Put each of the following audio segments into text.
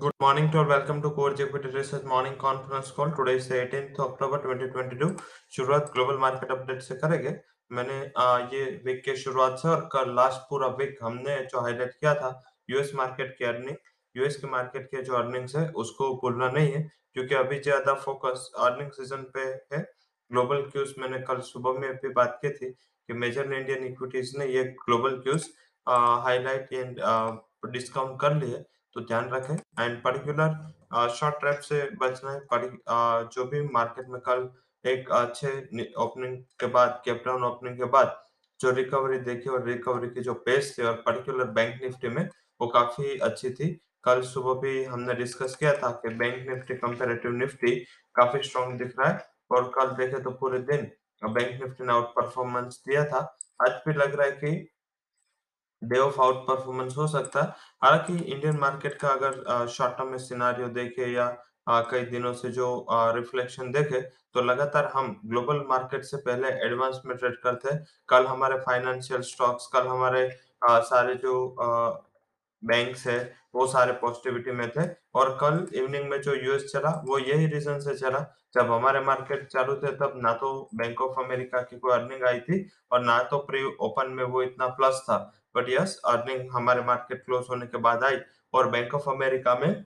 Good morning to all. Welcome to Core Equity Research Morning Conference Call. Today is 18th October 2022. शुरुआत global market update से करेंगे मैंने ये week के शुरुआत से और कल लास्ट पूरा वीक हमने जो हाईलाइट किया था यूएस मार्केट की अर्निंग यूएस के मार्केट के जो अर्निंग्स है, उसको भूलना नहीं है, क्योंकि अभी ज़्यादा फोकस अर्निंग सीज़न पे है ग्लोबल क्यूज मैंने कल सुबह में भी बात की थी कि मेजर इंडियन इक्विटीज ने ये global cues highlight and discount कर लिए तो ध्यान रखें। एंड पर्टिकुलर शॉर्ट ट्रैप से बचना है। Uh, जो भी मार्केट में कल एक अच्छे ओपनिंग के बाद कैप डाउन ओपनिंग के बाद जो रिकवरी देखी और रिकवरी की जो पेस थी और पर्टिकुलर बैंक निफ्टी में वो काफ़ी अच्छी थी। कल सुबह भी हमने डिस्कस किया था कि बैंक निफ्टी कंपेरेटिव निफ्टी काफ़ी स्ट्रॉन्ग दिख रहा है और कल देखे तो पूरे दिन बैंक निफ्टी ने आउट परफॉर्मेंस दिया था। आज भी लग रहा है कि डे ऑफ़ आउट परफॉर्मेंस हो सकता है। हालाँकि इंडियन मार्केट का अगर शॉर्ट टर्म में सिनारियो देखे या आ, कई दिनों से जो रिफ्लेक्शन देखे तो लगातार हम ग्लोबल मार्केट से पहले एडवांस में ट्रेड करते हैं। कल हमारे फाइनेंशियल स्टॉक्स कल हमारे आ, सारे जो बैंक्स है वो सारे पॉजिटिविटी में थे। और कल इवनिंग में जो यूएस चला वो यही रीजन से चला। जब हमारे मार्केट चालू थे तब ना तो बैंक ऑफ़ अमेरिका की कोई अर्निंग आई थी और ना तो प्री ओपन में वो इतना प्लस था। बट यस अर्निंग हमारे मार्केट क्लोज होने के बाद आई और बैंक ऑफ़ अमेरिका में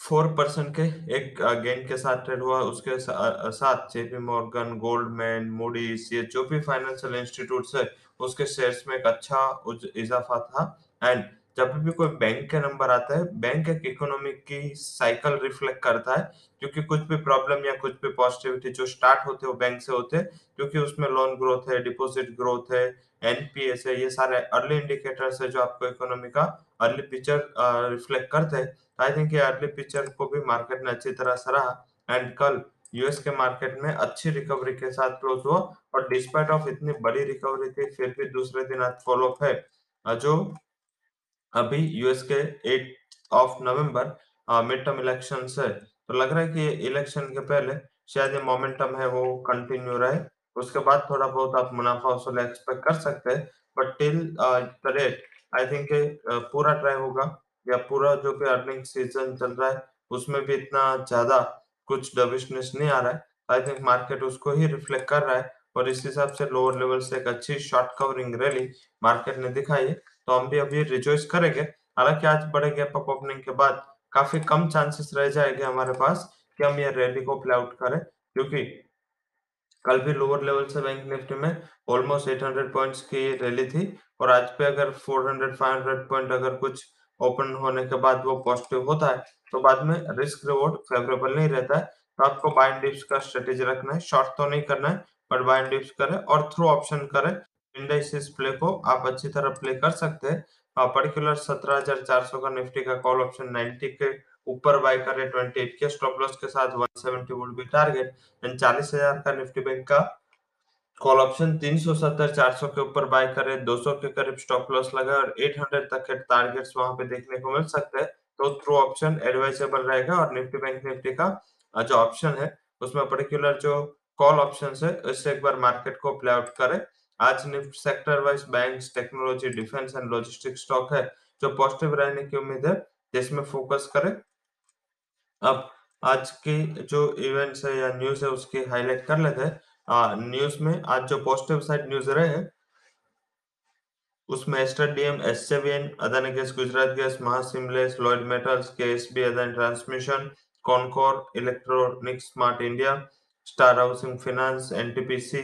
फोर परसेंट के एक गेन के साथ ट्रेड हुआ। उसके साथ जेपी मॉर्गन गोल्डमैन मूडीज ये जो भी फाइनेंशियल इंस्टीट्यूट है, उसके शेयर्स में एक अच्छा इजाफा था। एंड जब भी कोई बैंक के नंबर आता है, बैंक एक इकोनॉमी की साइकिल रिफ्लेक्ट करता है क्योंकि कुछ भी प्रॉब्लम या कुछ भी पॉजिटिविटी जो स्टार्ट होते हैं, वो बैंक से होते हैं क्योंकि उसमें लोन ग्रोथ है डिपॉजिट ग्रोथ है एनपीएस है, ये सारे अर्ली इंडिकेटर्स है जो आपको इकोनॉमी का अर्ली पिक्चर रिफ्लेक्ट करते हैं। आई थिंक ये अर्ली पिक्चर को भी मार्केट ने अच्छी तरह सराहा एंड कल यूएस के मार्केट में अच्छी रिकवरी के साथ क्लोज हुआ और डिस्पाइट ऑफ़ इतनी बड़ी रिकवरी थी, फिर भी दूसरे दिन आज फॉलो है जो अभी यूएस के eight of November mid term election है। तो लग रहा है कि इलेक्शन के पहले शायद ये मोमेंटम है, वो कंटिन्यू रहे। उसके बाद थोड़ा बहुत आप मुनाफा वसूल एक्सपेक्ट कर सकते हैं। बट टिल आई थिंक पूरा ट्राई होगा। या पूरा जो कि अर्निंग सीज़न चल रहा है, उसमें भी इतना ज़्यादा कुछ डबिशनेस नहीं आ रहा है। आई थिंक मार्केट उसको ही रिफ्लेक्ट कर रहा है। और इस हिसाब से लोअर लेवल से एक अच्छी शॉर्ट कवरिंग रैली मार्केट ने दिखाई है। तो हम भी अभी रिजॉइस करेंगे। हालाँकि आज बड़े गैप अप ओपनिंग के बाद, काफ़ी कम चांसेस रह जाएँगे हमारे पास कि हम ये रैली को प्ले आउट करें, क्योंकि कल भी लोअर लेवल से बैंक निफ्टी में ऑलमोस्ट 800 पॉइंट्स की रैली थी और आज पे अगर 400 500 पॉइंट अगर कुछ ओपन होने के बाद वो पॉजिटिव होता है तो बाद में रिस्क रिवॉर्ड फेवरेबल नहीं रहता है। तो आपको बाइंड डिप्स का स्ट्रेटेजी रखना है। शॉर्ट तो नहीं करना है बट बाइंड डिप्स करें और थ्रू ऑप्शन करें। इंडाइसिस प्ले को आप अच्छी तरह प्ले कर सकते हैं। पर्टिकुलर चार सौ का निफ्टी का कॉल ऑप्शन 90 के ऊपर बाय कर रहे ट्वेंटी एट के स्टॉप लॉस के साथ वन सेवेंटी वोल्ट भी टारगेट एंड चालीस हज़ार का निफ्टी बैंक का कॉल ऑप्शन तीन सौ सत्तर चार सौ के ऊपर बाय करे दो सौ के करीब स्टॉप लॉस लगा और एट हंड्रेड तक के टारगेट्स वहाँ पे देखने को मिल सकते हैं। तो थ्रू ऑप्शन एडवाइजेबल रहेगा और निफ्टी बैंक निफ्टी का जो ऑप्शन है, उसमें पर्टिकुलर जो कॉल ऑप्शन है इससे एक बार मार्केट को प्ले आउट करे। आज Nifty sector wise banks, technology, defence and logistic stock है, जो पॉजिटिव रहने की उम्मीद है, जिसमें फोकस करें। अब आज की जो इवेंट्स है या न्यूज़ है, उसकी हाइलाइट कर लेते हैं। न्यूज़ में आज जो पॉजिटिव साइड न्यूज़ रहे हैं, उसमें Aster DM, SJVN, Adani gas, Gujarat gas, महासिमलेस, Lloyds metals, KSB, Adani transmission, Concor electronic smart India, star housing finance NTPC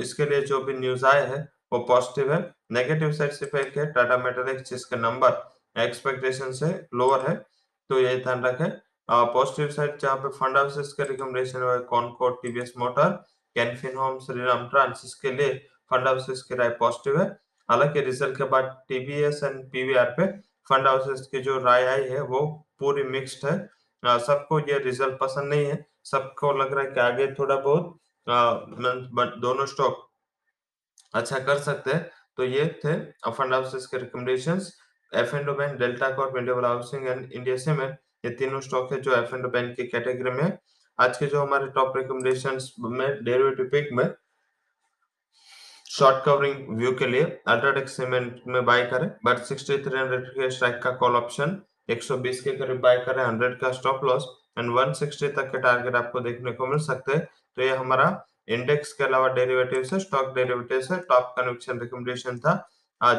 इसके लिए जो भी न्यूज़ आए हैं, वो पॉजिटिव है नेगेटिव साइड से फेक है टाटा मेटलिक्स जिसका नंबर एक्सपेक्टेशन से लोअर है तो ये ध्यान रखें। पॉजिटिव साइड जहाँ पे fund houses recommendation TVS motor Canfin home Shriram trans इसके लिए फंड हाउसेस की राय पॉजिटिव है। हालाँकि रिज़ल्ट के बाद टीवीएस एंड पीवीआर पे फंड हाउसेस की जो राय आई है, वो पूरी मिक्स्ड है। सबको ये रिज़ल्ट पसंद नहीं है। सबको लग रहा है कि आगे थोड़ा बहुत दोनों स्टॉक अच्छा कर सकते हैं। तो ये थे फंड हाउसेस के recommendations F and bank Delta Corp India housing and India cement ये तीनों स्टॉक है जो एफ़ एंड बैंक की कैटेगरी में आज के जो हमारे टॉप रिकमेंडेशन में डेरिवेटिव पिक में शॉर्ट कवरिंग व्यू के लिए अल्ट्राटेक सीमेंट में बाय करें। बट 6300 के स्ट्राइक का कॉल ऑप्शन 120 के करीब बाय करें। 100 का स्टॉप लॉस एंड 160 तक के टारगेट आपको देखने को मिल सकते हैं। तो ये हमारा इंडेक्स के अलावा डेरिवेटिव से स्टॉक डेरिवेटिव से टॉप कन्विक्शन रिकमेंडेशन था।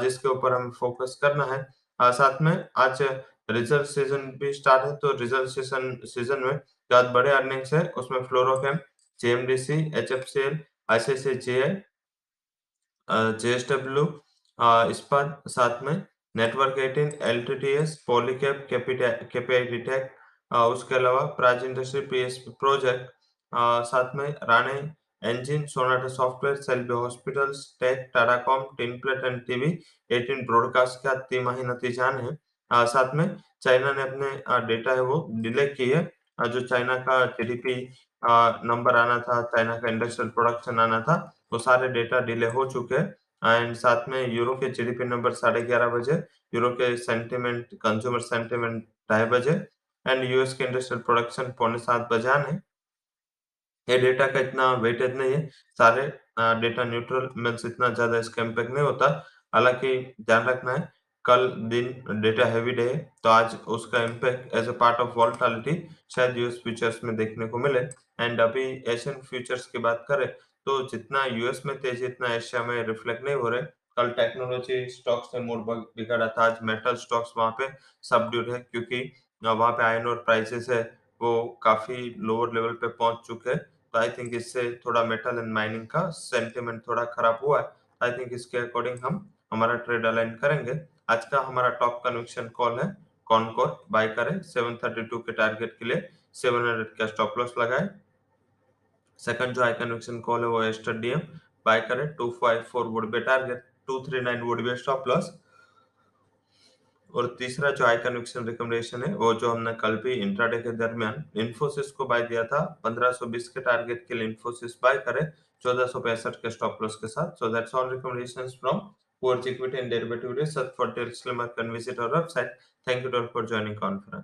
जिसके ऊपर हमें फोकस करना है। साथ में आज रिज़ल्ट सीज़न भी स्टार्ट है तो रिज़ल्ट सीज़न सीज़न में जो बड़े अर्निंग्स है। उसमें Fluorochem JMDC HFCL ICICI JSW Ispat साथ में नेटवर्क 18 एलटीटीएस पॉलीकैप केपीआईटेक उसके अलावा Praj industry P PSP project साथ में Rane engine sonata software selby hospitals tech tadacom tinplate and tv 18 broadcast का तिमाही नतीजान है। आ, साथ में चाइना ने अपने डेटा है वो डिले की है आ, जो चाइना का जीडीपी नंबर आना था चाइना का इंडस्ट्रियल प्रोडक्शन आना था वो सारे डेटा डिले हो चुके हैं। एंड साथ में यूरो के जीडीपी नंबर साढ़े ग्यारह बजे यूरो के सेंटिमेंट कंज्यूमर सेंटिमेंट ढाई बजे एंड यूएस के इंडस्ट्रियल प्रोडक्शन पौने सात बजान है ये डेटा का इतना वेटेज नहीं है। सारे डेटा न्यूट्रल मीन्स इतना ज़्यादा इसका इम्पैक्ट नहीं होता। हालाँकि ध्यान रखना है, कल दिन डेटा हैवी डे है तो आज उसका impact as a part of volatility शायद यूएस फ्यूचर्स में देखने को मिले। एंड अभी एशियन फ्यूचर्स की बात करें तो जितना यूएस में तेज़ी, इतना एशिया में रिफ्लेक्ट नहीं हो रहे। कल टेक्नोलॉजी स्टॉक्स में मूड बिगड़ा था, आज मेटल स्टॉक्स वहाँ पे सबड्यूड है, क्योंकि वहाँ पे आयन और प्राइसेस है, वो काफ़ी लोअर लेवल पे पहुँच चुके हैं। आई थिंक इससे थोड़ा मेटल एंड माइनिंग का सेंटिमेंट थोड़ा खराब हुआ है। आई थिंक इसके अकॉर्डिंग हम हमारा ट्रेड अलाइन करेंगे। आज का हमारा टॉप कन्विक्शन कॉल है। कॉनकोर बाय करें। 732 के टारगेट के लिए 700 का स्टॉप लॉस लगाए। सेकंड जो आई कन्विक्शन कॉल है वो एस्टर डीएम बाय करें। 254 would be target 239 would be stop loss और तीसरा जो आई कन्विक्शन रिकमेंडेशन है, वो जो हमने कल भी इंट्राडे के दरमियान इन्फोसिस को बाय दिया था 1520 के टारगेट के लिए इन्फोसिस बाय करें, चौदह के स्टॉप लॉस के साथ so that's all recommendations from Poor Equity and Derivative Research. For details can visit our website. Thank you all for joining conference.